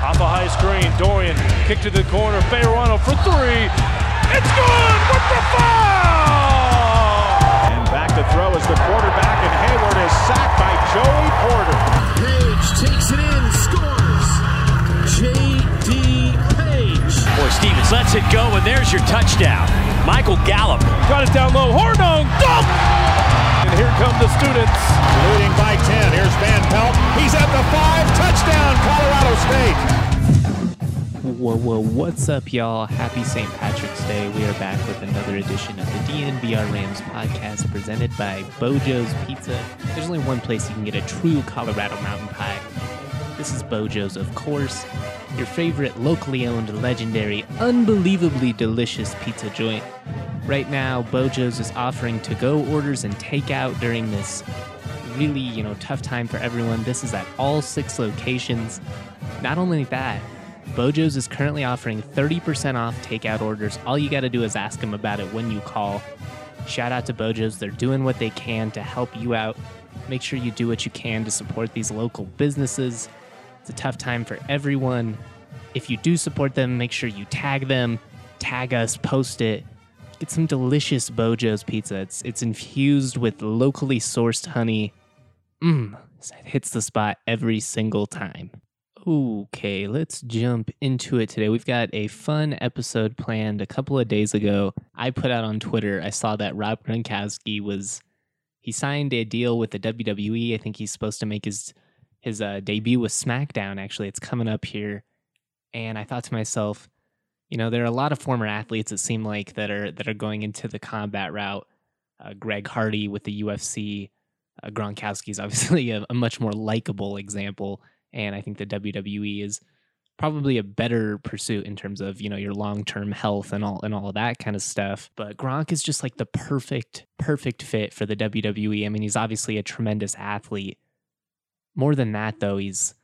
Off a high screen, Dorian kick to the corner, Bejarano for three. It's good with the foul! And back to throw is the quarterback, and Hayward is sacked by Joey Porter. Page takes it in, scores. J.D. Page. Boy, Stevens lets it go, and there's your touchdown. Michael Gallup. Got it down low, Hornung, dunk! And here come the students. Leading by 10. Here's Van Pelt. He's at the five. Touchdown, Colorado State. Whoa, whoa, what's up, y'all? Happy St. Patrick's Day. We are back with another edition of the DNVR Rams podcast presented by Beau Jo's Pizza. There's only one place you can get a true Colorado mountain pie. This is Beau Jo's, of course, your favorite locally owned, legendary, unbelievably delicious pizza joint. Right now, Beau Jo's is offering to go orders and takeout during this really, you know, tough time for everyone. This is at all six locations. Not only that, Beau Jo's is currently offering 30% off takeout orders. All you got to do is ask them about it when you call. Shout out to Beau Jo's. They're doing what they can to help you out. Make sure you do what you can to support these local businesses. It's a tough time for everyone. If you do support them, make sure you tag them, tag us, post it. Get some delicious Beau Jo's pizza. It's it's infused with locally sourced honey. Mmm, it hits the spot every single time. Okay, let's jump into it today. We've got a fun episode planned a couple of days ago. I put out on Twitter, I saw that Rob Gronkowski was he signed a deal with the WWE. I think he's supposed to make his his uh, debut with SmackDown. Actually, it's coming up here, and I thought to myself, you know, there are a lot of former athletes it seem like that are that are going into the combat route. Uh, Greg Hardy with the UFC. Uh, Gronkowski is obviously a, a much more likable example, and I think the WWE is probably a better pursuit in terms of you know your long term health and all and all of that kind of stuff. But Gronk is just like the perfect perfect fit for the WWE. I mean, he's obviously a tremendous athlete. More than that, though, he's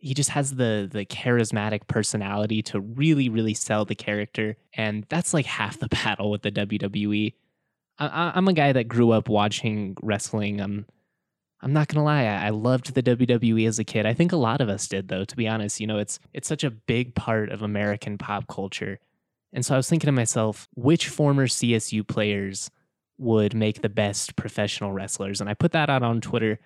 he just has the the charismatic personality to really really sell the character, and that's like half the battle with the WWE. I, I'm a guy that grew up watching wrestling. I'm I'm not gonna lie, I, I loved the WWE as a kid. I think a lot of us did, though. To be honest, you know, it's it's such a big part of American pop culture. And so I was thinking to myself, which former CSU players would make the best professional wrestlers? And I put that out on Twitter,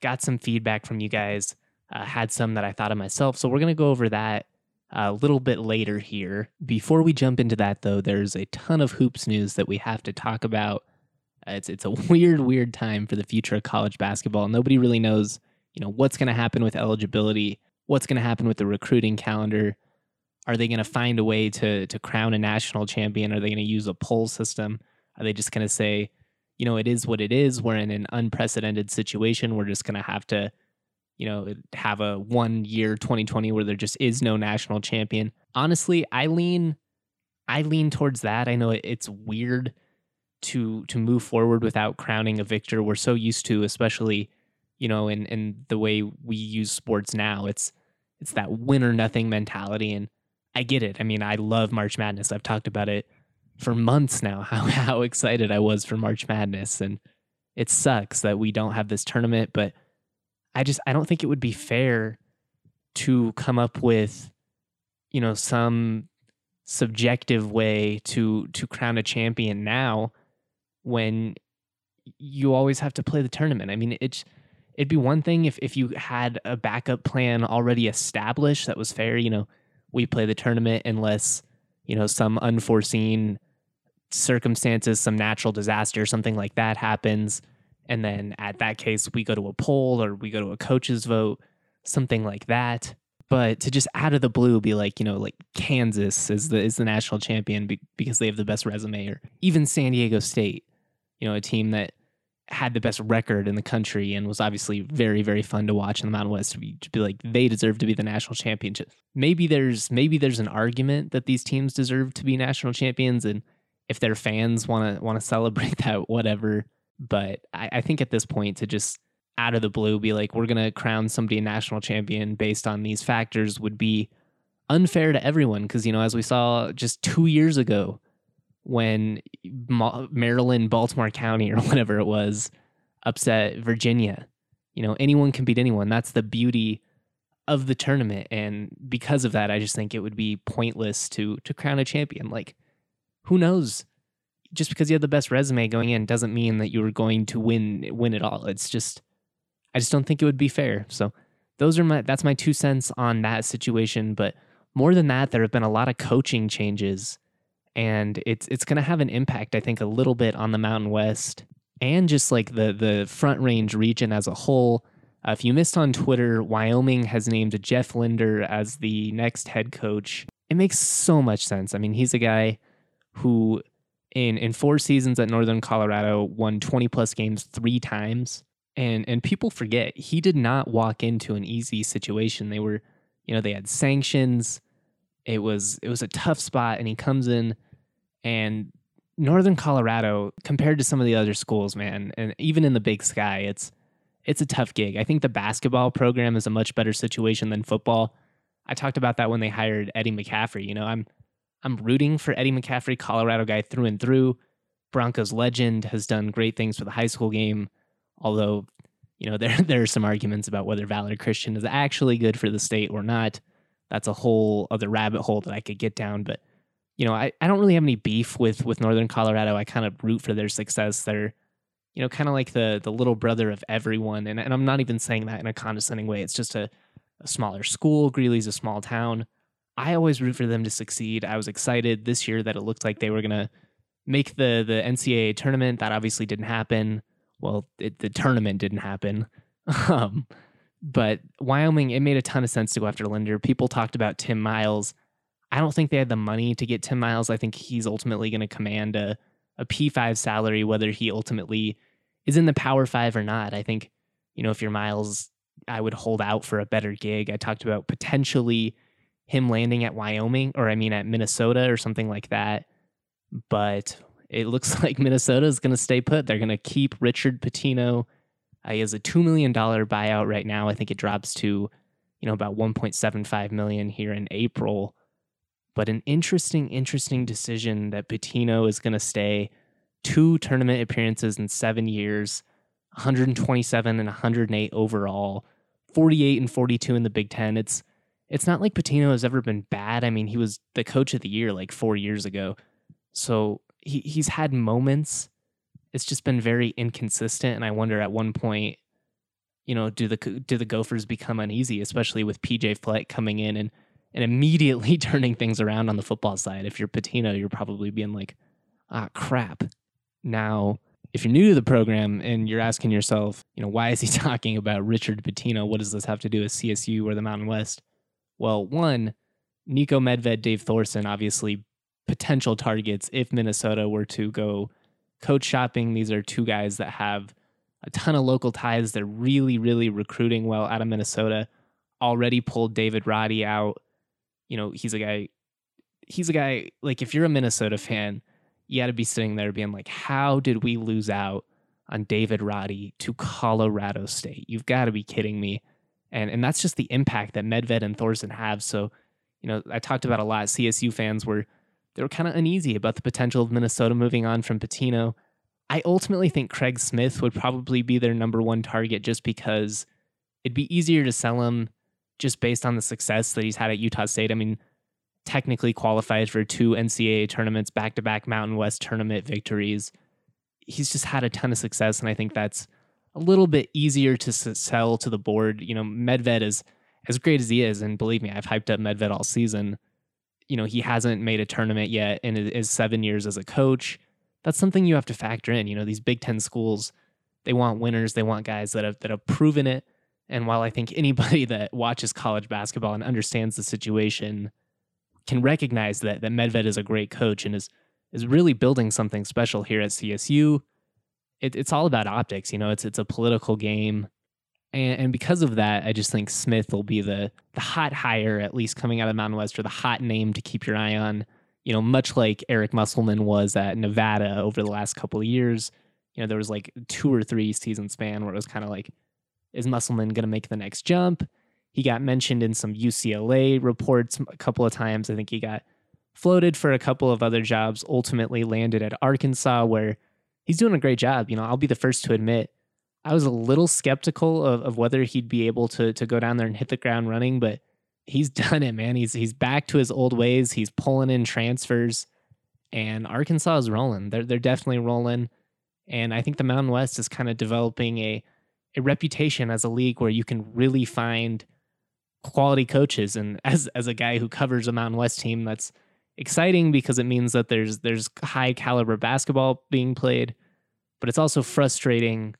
got some feedback from you guys, uh, had some that I thought of myself. So we're gonna go over that a little bit later here. Before we jump into that, though, there's a ton of hoops news that we have to talk about. Uh, It's it's a weird, weird time for the future of college basketball. Nobody really knows, you know, what's going to happen with eligibility, what's going to happen with the recruiting calendar. Are they going to find a way to to crown a national champion? Are they going to use a poll system? Are they just going to say, you know, it is what it is. We're in an unprecedented situation. We're just going to have to, you know, have a one year 2020 where there just is no national champion. Honestly, I lean, I lean towards that. I know it's weird to to move forward without crowning a victor. We're so used to, especially, you know, in in the way we use sports now. It's it's that win or nothing mentality, and I get it. I mean, I love March Madness. I've talked about it for months now. How how excited I was for March Madness, and it sucks that we don't have this tournament. But I just I don't think it would be fair to come up with, you know, some subjective way to to crown a champion now when you always have to play the tournament. I mean, it's it'd be one thing if if you had a backup plan already established that was fair, you know, we play the tournament unless, you know, some unforeseen circumstances, some natural disaster, something like that happens. And then at that case, we go to a poll or we go to a coach's vote, something like that. But to just out of the blue be like, you know, like Kansas is the is the national champion be, because they have the best resume, or even San Diego State, you know, a team that had the best record in the country and was obviously very very fun to watch in the Mountain West to be, to be like they deserve to be the national championship. Maybe there's maybe there's an argument that these teams deserve to be national champions, and if their fans want to want to celebrate that, whatever. But I, I think at this point to just out of the blue be like we're gonna crown somebody a national champion based on these factors would be unfair to everyone because you know as we saw just two years ago when Maryland, Baltimore County, or whatever it was, upset Virginia. You know, anyone can beat anyone. That's the beauty of the tournament. And because of that, I just think it would be pointless to to crown a champion. Like, who knows? Just because you have the best resume going in doesn't mean that you are going to win win it all. It's just I just don't think it would be fair. So those are my that's my two cents on that situation. But more than that, there have been a lot of coaching changes, and it's it's going to have an impact. I think a little bit on the Mountain West and just like the the Front Range region as a whole. Uh, if you missed on Twitter, Wyoming has named Jeff Linder as the next head coach. It makes so much sense. I mean, he's a guy who in in four seasons at Northern Colorado won 20 plus games three times. And and people forget he did not walk into an easy situation. They were, you know, they had sanctions. It was it was a tough spot and he comes in and Northern Colorado compared to some of the other schools, man, and even in the Big Sky, it's it's a tough gig. I think the basketball program is a much better situation than football. I talked about that when they hired Eddie McCaffrey. You know, I'm I'm rooting for Eddie McCaffrey, Colorado guy through and through. Broncos legend has done great things for the high school game, although you know there there are some arguments about whether Valor Christian is actually good for the state or not. That's a whole other rabbit hole that I could get down, but you know, I, I don't really have any beef with with Northern Colorado. I kind of root for their success. They're, you know, kind of like the the little brother of everyone. And and I'm not even saying that in a condescending way. It's just a, a smaller school. Greeley's a small town. I always root for them to succeed. I was excited this year that it looked like they were gonna make the the NCAA tournament. That obviously didn't happen. Well, it, the tournament didn't happen. um, but Wyoming, it made a ton of sense to go after Linder. People talked about Tim Miles. I don't think they had the money to get Tim Miles. I think he's ultimately going to command a, a P5 salary, whether he ultimately is in the Power Five or not. I think, you know, if you're Miles, I would hold out for a better gig. I talked about potentially him landing at Wyoming or I mean at Minnesota or something like that. But it looks like Minnesota is going to stay put. They're going to keep Richard Pitino. Uh, he has a $2 million buyout right now. I think it drops to, you know, about 1.75 million here in April but an interesting, interesting decision that Pitino is going to stay two tournament appearances in seven years, 127 and 108 overall, 48 and 42 in the Big Ten. It's it's not like Pitino has ever been bad. I mean, he was the coach of the year like four years ago, so he he's had moments. It's just been very inconsistent, and I wonder at one point, you know, do the do the Gophers become uneasy, especially with PJ Fleck coming in and and immediately turning things around on the football side. If you're Pitino, you're probably being like, ah, crap. Now, if you're new to the program and you're asking yourself, you know, why is he talking about Richard Pitino? What does this have to do with CSU or the Mountain West? Well, one, Niko Medved, Dave Thorson, obviously potential targets if Minnesota were to go coach shopping. These are two guys that have a ton of local ties. They're really, really recruiting well out of Minnesota. Already pulled David Roddy out you know, he's a guy, he's a guy, like, if you're a Minnesota fan, you got to be sitting there being like, how did we lose out on David Roddy to Colorado State? You've got to be kidding me. And, and that's just the impact that Medved and Thorson have. So, you know, I talked about a lot. CSU fans were, they were kind of uneasy about the potential of Minnesota moving on from Pitino. I ultimately think Craig Smith would probably be their number one target just because it'd be easier to sell him just based on the success that he's had at Utah State. I mean, technically qualified for two NCAA tournaments, back to back Mountain West tournament victories. He's just had a ton of success, and I think that's a little bit easier to sell to the board. You know, Medved is as great as he is, and believe me, I've hyped up Medved all season. You know, he hasn't made a tournament yet in his seven years as a coach. That's something you have to factor in. You know, these Big Ten schools, they want winners. They want guys that have that have proven it and while I think anybody that watches college basketball and understands the situation can recognize that that Medved is a great coach and is is really building something special here at CSU, it, it's all about optics. You know, it's it's a political game, and, and because of that, I just think Smith will be the the hot hire at least coming out of Mountain West or the hot name to keep your eye on. You know, much like Eric Musselman was at Nevada over the last couple of years. You know, there was like two or three season span where it was kind of like is Musselman going to make the next jump? He got mentioned in some UCLA reports a couple of times. I think he got floated for a couple of other jobs, ultimately landed at Arkansas, where he's doing a great job. You know, I'll be the first to admit I was a little skeptical of, of whether he'd be able to to go down there and hit the ground running, but he's done it, man. He's he's back to his old ways. He's pulling in transfers, and Arkansas is rolling. They're they're definitely rolling, and I think the Mountain West is kind of developing a a reputation as a league where you can really find quality coaches. And as as a guy who covers a Mountain West team, that's exciting because it means that there's there's high caliber basketball being played, but it's also frustrating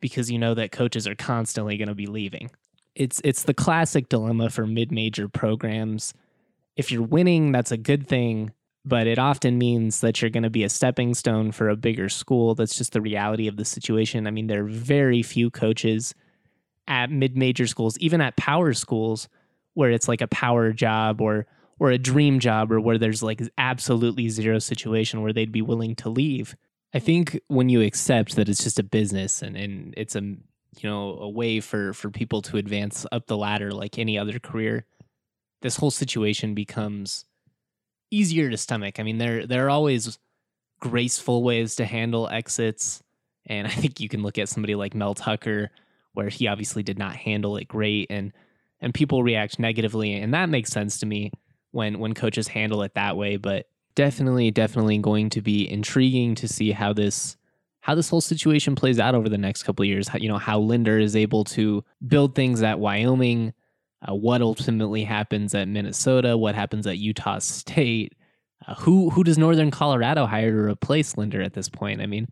because you know that coaches are constantly going to be leaving. It's it's the classic dilemma for mid-major programs. If you're winning, that's a good thing, but it often means that you're going to be a stepping stone for a bigger school. That's just the reality of the situation. I mean, there are very few coaches at mid-major schools, even at power schools where it's like a power job or or a dream job or where there's like absolutely zero situation where they'd be willing to leave. I think when you accept that it's just a business and, and it's a you know a way for for people to advance up the ladder like any other career, this whole situation becomes easier to stomach. I mean, there there are always graceful ways to handle exits, and I think you can look at somebody like Mel Tucker, where he obviously did not handle it great, and and people react negatively, and that makes sense to me when when coaches handle it that way. But definitely, definitely going to be intriguing to see how this how this whole situation plays out over the next couple of years. How, you know how Linder is able to build things at Wyoming, uh, what ultimately happens at Minnesota, what happens at Utah State. Uh, who who does Northern Colorado hire to replace Linder at this point? I mean,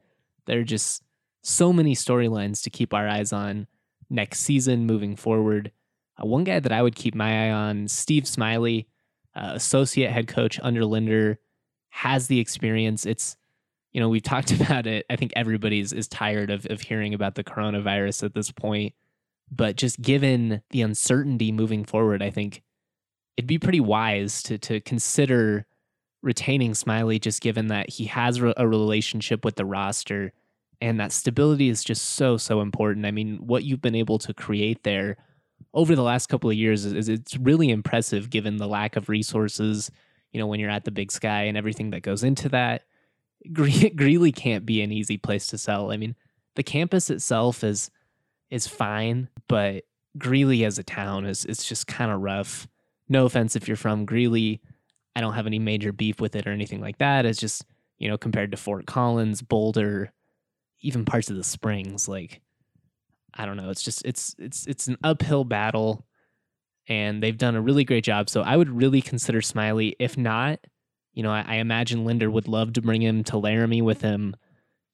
there are just so many storylines to keep our eyes on next season moving forward. Uh, one guy that I would keep my eye on, Steve Smiley, uh, associate head coach under Linder, has the experience. It's, you know, we've talked about it. I think everybody's is tired of, of hearing about the coronavirus at this point. But just given the uncertainty moving forward, I think it'd be pretty wise to to consider retaining Smiley, just given that he has a relationship with the roster and that stability is just so so important. I mean, what you've been able to create there over the last couple of years is, it's really impressive given the lack of resources, you know, when you're at the big sky and everything that goes into that. Gre- Greeley can't be an easy place to sell. I mean, the campus itself is is fine, but Greeley as a town is it's just kind of rough. No offense if you're from Greeley. I don't have any major beef with it or anything like that. It's just, you know, compared to Fort Collins, Boulder, even parts of the Springs, like I don't know. It's just it's it's it's an uphill battle, and they've done a really great job. So I would really consider Smiley. If not, you know, I, I imagine Linder would love to bring him to Laramie with him.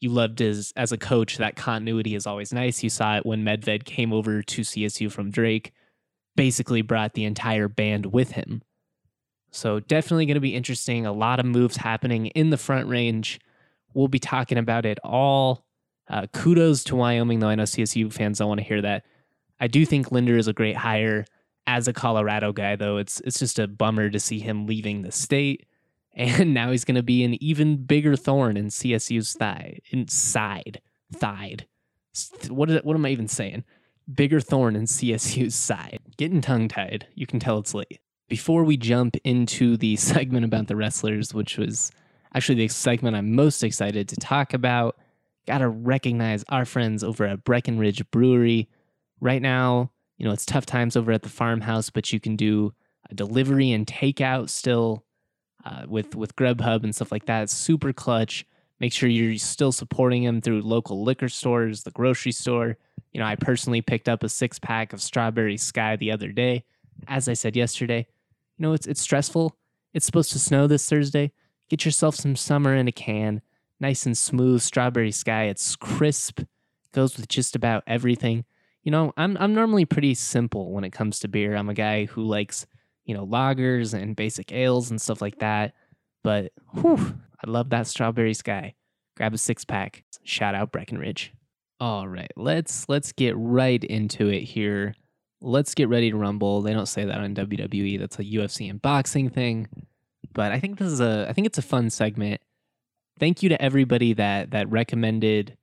You loved his as a coach. That continuity is always nice. You saw it when Medved came over to CSU from Drake. Basically, brought the entire band with him. So definitely going to be interesting. A lot of moves happening in the front range. We'll be talking about it all uh, kudos to Wyoming, though I know CSU fans don't want to hear that. I do think Linder is a great hire as a Colorado guy, though. It's it's just a bummer to see him leaving the state, and now he's going to be an even bigger thorn in CSU's thigh, inside, thigh. What is, what am I even saying? Bigger thorn in CSU's side. Getting tongue tied. You can tell it's late. Before we jump into the segment about the wrestlers, which was actually the segment I'm most excited to talk about got to recognize our friends over at Breckenridge Brewery. Right now, you know, it's tough times over at the farmhouse, but you can do a delivery and takeout still uh, with with Grubhub and stuff like that. It's super clutch. Make sure you're still supporting them through local liquor stores, the grocery store. You know, I personally picked up a six pack of Strawberry Sky the other day. As I said yesterday, you know, it's it's stressful. It's supposed to snow this Thursday. Get yourself some summer in a can nice and smooth strawberry sky. It's crisp, goes with just about everything. You know, I'm I'm normally pretty simple when it comes to beer. I'm a guy who likes, you know, lagers and basic ales and stuff like that. But whew, I love that strawberry sky. Grab a six pack. Shout out Breckenridge. All right, let's let's get right into it here. Let's get ready to rumble. They don't say that on WWE. That's a UFC and boxing thing. But I think this is a I think it's a fun segment thank you to everybody that that recommended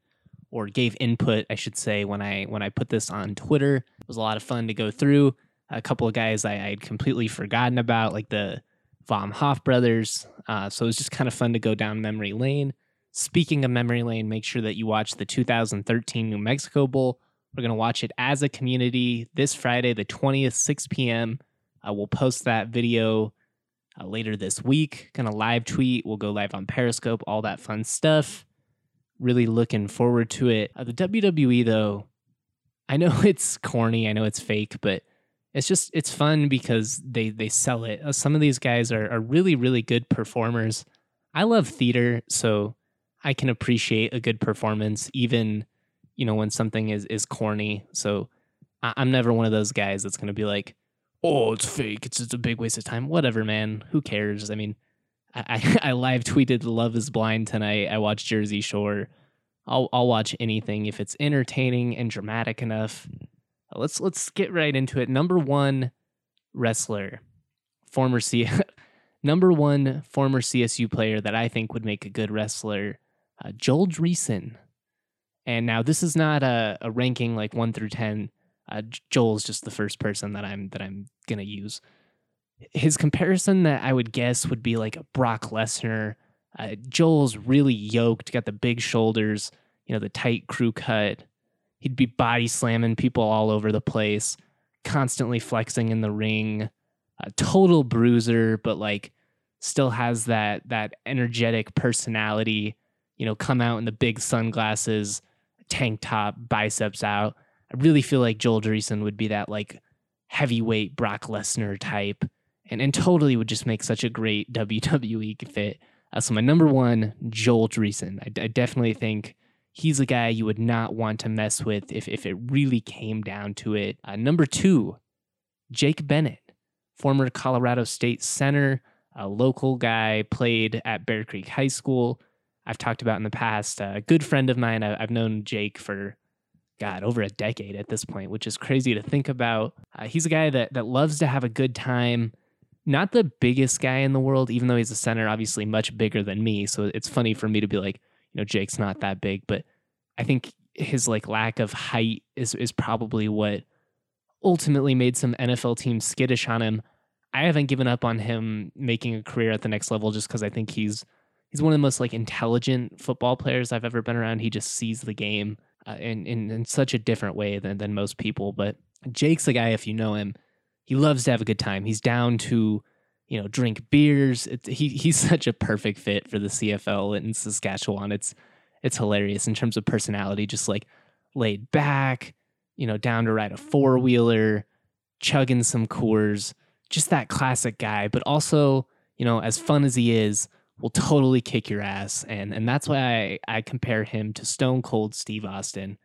or gave input, I should say, when I when I put this on Twitter. It was a lot of fun to go through. A couple of guys I had completely forgotten about, like the Vom Hoff brothers. Uh, so it was just kind of fun to go down memory lane. Speaking of memory lane, make sure that you watch the 2013 New Mexico Bowl. We're going to watch it as a community this Friday, the 20th, 6 p.m. Uh, we'll post that video uh, later this week. Going to live tweet. We'll go live on Periscope, all that fun stuff. Really looking forward to it. Uh, the WWE, though, I know it's corny, I know it's fake, but it's just it's fun because they they sell it. Uh, some of these guys are are really really good performers. I love theater, so I can appreciate a good performance, even you know when something is is corny. So I, I'm never one of those guys that's gonna be like, "Oh, it's fake. It's just a big waste of time." Whatever, man. Who cares? I mean, I I, I live tweeted "Love Is Blind" tonight. I watched Jersey Shore. I'll I'll watch anything if it's entertaining and dramatic enough. Let's let's get right into it. Number one wrestler, former C, number one former CSU player that I think would make a good wrestler, uh, Joel Dreesen. And now this is not a, a ranking like one through ten. Uh, Joel's just the first person that I'm that I'm gonna use. His comparison that I would guess would be like a Brock Lesnar. Uh, Joel's really yoked, got the big shoulders, you know, the tight crew cut. He'd be body slamming people all over the place, constantly flexing in the ring. A total bruiser, but like still has that that energetic personality. You know, come out in the big sunglasses, tank top, biceps out. I really feel like Joel Dreesen would be that like heavyweight Brock Lesnar type, and and totally would just make such a great WWE fit. Uh, so my number one, Joel Dreesen. I, I definitely think he's a guy you would not want to mess with if, if it really came down to it. Uh, number two, Jake Bennett, former Colorado State center, a local guy, played at Bear Creek High School. I've talked about in the past, a good friend of mine. I, have known Jake for, God, over a decade at this point, which is crazy to think about. Uh, he's a guy that, that loves to have a good time. Not the biggest guy in the world, even though he's a center, obviously much bigger than me. So it's funny for me to be like, you know, Jake's not that big, but I think his like lack of height is is probably what ultimately made some NFL teams skittish on him. I haven't given up on him making a career at the next level just because I think he's he's one of the most like intelligent football players I've ever been around. He just sees the game uh, in, in in such a different way than than most people. But Jake's the guy if you know him, he loves to have a good time. He's down to you know drink beers. He he's such a perfect fit for the CFL in Saskatchewan. It's it's hilarious in terms of personality, just like laid back, you know, down to ride a four wheeler, chugging some Coors, just that classic guy. But also, you know, as fun as he is, will totally kick your ass, and and that's why I, I compare him to Stone Cold Steve Austin.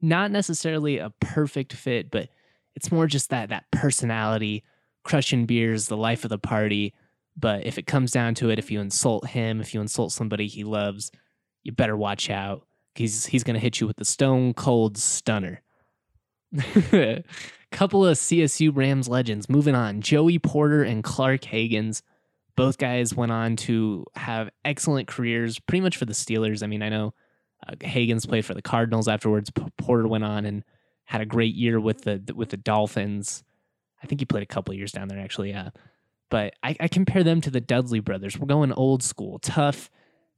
Not necessarily a perfect fit, but it's more just that that personality, crushing beers, the life of the party. But if it comes down to it, if you insult him, if you insult somebody he loves, you better watch out. He's he's gonna hit you with the stone cold stunner. Couple of CSU Rams legends. Moving on, Joey Porter and Clark Haggans. Both guys went on to have excellent careers, pretty much for the Steelers. I mean, I know uh, Haggans played for the Cardinals afterwards. Porter went on and had a great year with the with the Dolphins. I think he played a couple years down there, actually. Yeah, but I, I compare them to the Dudley brothers. We're going old school, tough,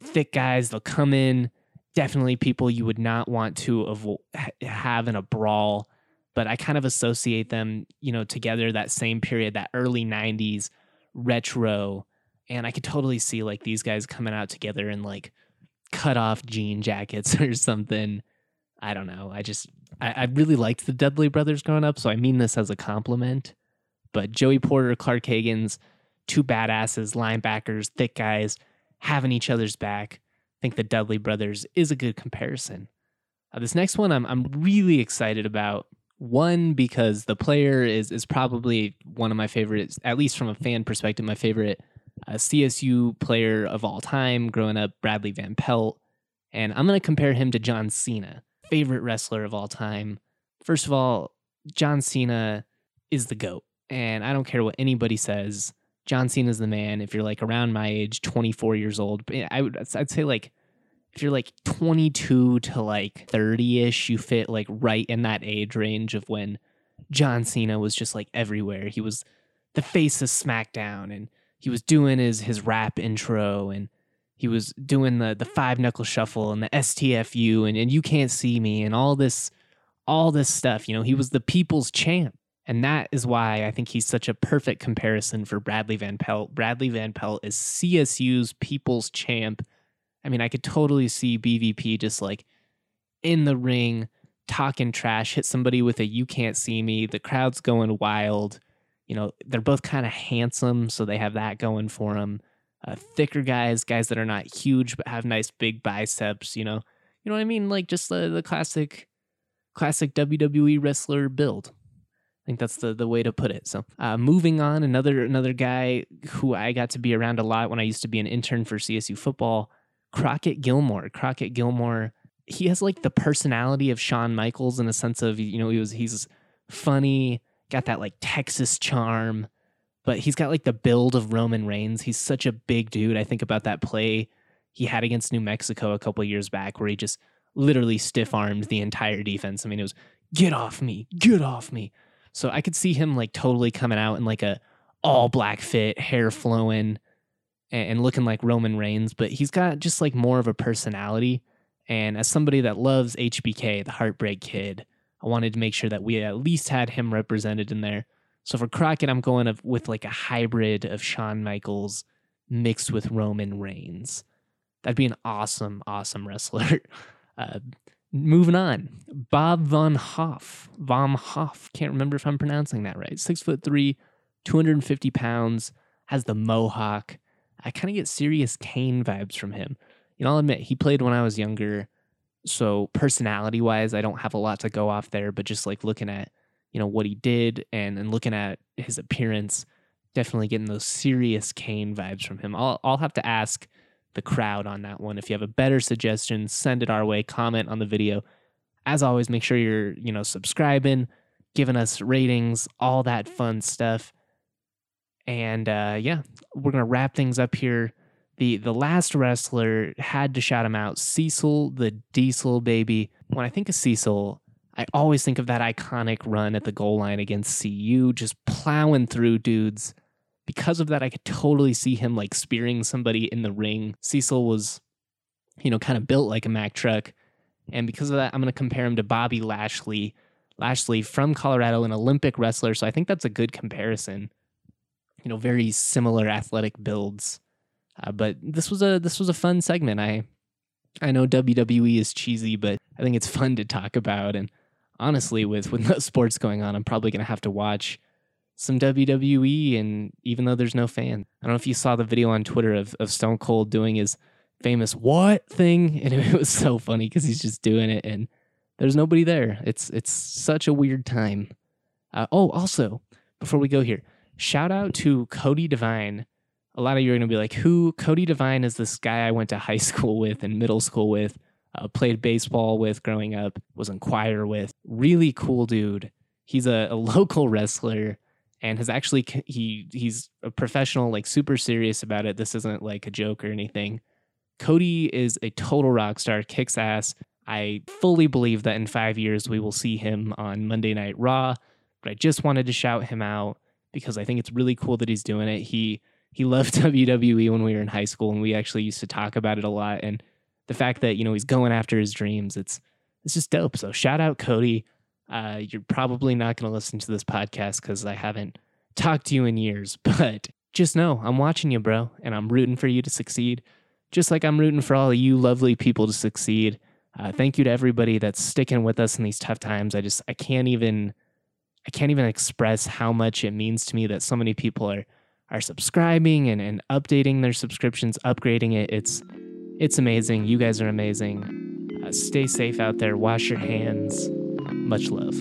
thick guys. They'll come in. Definitely people you would not want to avo- have in a brawl. But I kind of associate them, you know, together that same period, that early 90s retro. And I could totally see like these guys coming out together in like cut off jean jackets or something. I don't know. I just, I, I really liked the Dudley brothers growing up. So I mean this as a compliment. But Joey Porter, Clark Haggans, two badasses, linebackers, thick guys having each other's back. I think the Dudley brothers is a good comparison. Uh, this next one I'm I'm really excited about. One because the player is is probably one of my favorites, at least from a fan perspective, my favorite uh, CSU player of all time. Growing up, Bradley Van Pelt, and I'm going to compare him to John Cena, favorite wrestler of all time. First of all, John Cena is the goat, and I don't care what anybody says. John Cena's the man. If you're like around my age, 24 years old, I would I'd say like if you're like 22 to like 30ish, you fit like right in that age range of when John Cena was just like everywhere. He was the face of SmackDown and he was doing his his rap intro and he was doing the the five knuckle shuffle and the STFU and, and you can't see me and all this all this stuff. You know, he was the people's champ. And that is why I think he's such a perfect comparison for Bradley Van Pelt. Bradley Van Pelt is CSU's people's champ. I mean, I could totally see BVP just like in the ring, talking trash, hit somebody with a you can't see me. The crowd's going wild. You know, they're both kind of handsome, so they have that going for them. Uh, thicker guys, guys that are not huge but have nice big biceps. You know, you know what I mean? Like just the the classic, classic WWE wrestler build. I think that's the, the way to put it. So, uh, moving on, another another guy who I got to be around a lot when I used to be an intern for CSU football, Crockett Gilmore. Crockett Gilmore, he has like the personality of Shawn Michaels in a sense of you know he was he's funny, got that like Texas charm, but he's got like the build of Roman Reigns. He's such a big dude. I think about that play he had against New Mexico a couple years back where he just literally stiff armed the entire defense. I mean, it was get off me, get off me. So I could see him like totally coming out in like a all black fit, hair flowing, and, looking like Roman Reigns. But he's got just like more of a personality. And as somebody that loves HBK, the Heartbreak Kid, I wanted to make sure that we at least had him represented in there. So for Crockett, I'm going with like a hybrid of Shawn Michaels mixed with Roman Reigns. That'd be an awesome, awesome wrestler. Uh, Moving on, Bob Von Hoff. Von Hoff. Can't remember if I'm pronouncing that right. Six foot three, 250 pounds, has the mohawk. I kind of get serious Kane vibes from him. You know, I'll admit he played when I was younger. So personality wise, I don't have a lot to go off there, but just like looking at, you know, what he did and, and looking at his appearance, definitely getting those serious Kane vibes from him. I'll, I'll have to ask the crowd on that one. If you have a better suggestion, send it our way, comment on the video. As always, make sure you're, you know, subscribing, giving us ratings, all that fun stuff. And uh, yeah, we're gonna wrap things up here. The the last wrestler had to shout him out, Cecil the Diesel baby. When I think of Cecil, I always think of that iconic run at the goal line against CU, just plowing through dudes because of that, I could totally see him like spearing somebody in the ring. Cecil was, you know, kind of built like a Mack truck. And because of that, I'm going to compare him to Bobby Lashley. Lashley from Colorado, an Olympic wrestler. So I think that's a good comparison. You know, very similar athletic builds. Uh, but this was a this was a fun segment. I I know WWE is cheesy, but I think it's fun to talk about. And honestly, with with no sports going on, I'm probably gonna have to watch some WWE, and even though there's no fan, I don't know if you saw the video on Twitter of, of Stone Cold doing his famous what thing, and it was so funny because he's just doing it, and there's nobody there. It's it's such a weird time. Uh, oh, also before we go here, shout out to Cody Devine. A lot of you are gonna be like, who? Cody Devine is this guy I went to high school with and middle school with. Uh, played baseball with growing up, was in choir with. Really cool dude. He's a, a local wrestler and has actually he he's a professional like super serious about it this isn't like a joke or anything cody is a total rock star kicks ass i fully believe that in five years we will see him on monday night raw but i just wanted to shout him out because i think it's really cool that he's doing it. He he loved wwe when we were in high school and we actually used to talk about it a lot. And the fact that you know he's going after his dreams it's it's just dope. So shout out cody. Uh, you're probably not going to listen to this podcast because I haven't talked to you in years, but just know I'm watching you, bro, and I'm rooting for you to succeed, just like I'm rooting for all you lovely people to succeed. Uh, thank you to everybody that's sticking with us in these tough times. I just I can't even I can't even express how much it means to me that so many people are are subscribing and, and updating their subscriptions, upgrading it. It's it's amazing. You guys are amazing. Uh, stay safe out there. Wash your hands. Much love.